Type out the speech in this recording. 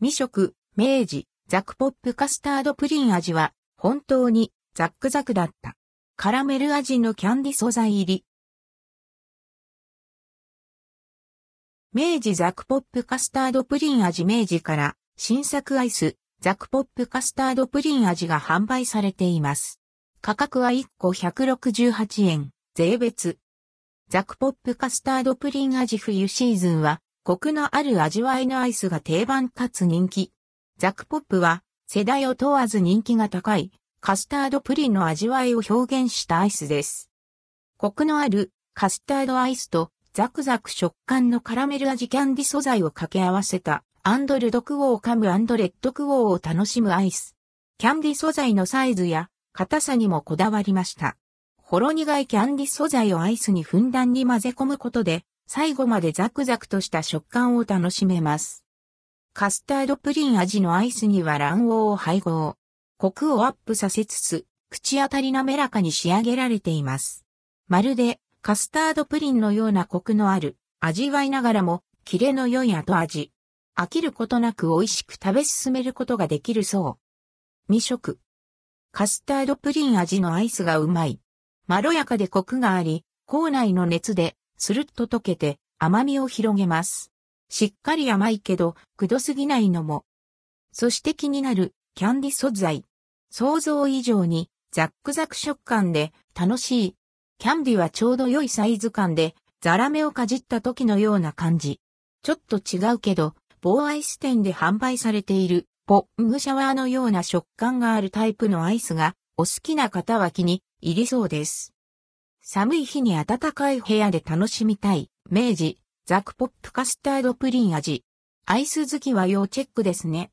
未食、明治、ザクポップカスタードプリン味は、本当にザックザクだった。カラメル味のキャンディ素材入り。明治ザクポップカスタードプリン味明治から新作アイスザクポップカスタードプリン味が販売されています。価格は1個168円、税別。ザクポップカスタードプリン味冬シーズンはコクのある味わいのアイスが定番かつ人気。ザクポップは世代を問わず人気が高いカスタードプリンの味わいを表現したアイスです。コクのあるカスタードアイスとザクザク食感のカラメル味キャンディ素材を掛け合わせたアンドルドクオーカムアンドレッドクオーを楽しむアイス。キャンディ素材のサイズや硬さにもこだわりました。ほろ苦いキャンディ素材をアイスにふんだんに混ぜ込むことで最後までザクザクとした食感を楽しめます。カスタードプリン味のアイスには卵黄を配合。コクをアップさせつつ、口当たり滑らかに仕上げられています。まるでカスタードプリンのようなコクのある味わいながらも、キレの良い後味。飽きることなく美味しく食べ進めることができるそう。未食。カスタードプリン味のアイスがうまい。まろやかでコクがあり、口内の熱でスルッと溶けて甘みを広げます。しっかり甘いけど、くどすぎないのも。そして気になるキャンディ素材。想像以上にザックザク食感で楽しい。キャンディはちょうど良いサイズ感でザラメをかじった時のような感じ。ちょっと違うけど、棒アイス店で販売されているポッグシャワーのような食感があるタイプのアイスがお好きな方は気に入りそうです。寒い日に暖かい部屋で楽しみたい、明治、ザクポップカスタードプリン味。アイス好きは要チェックですね。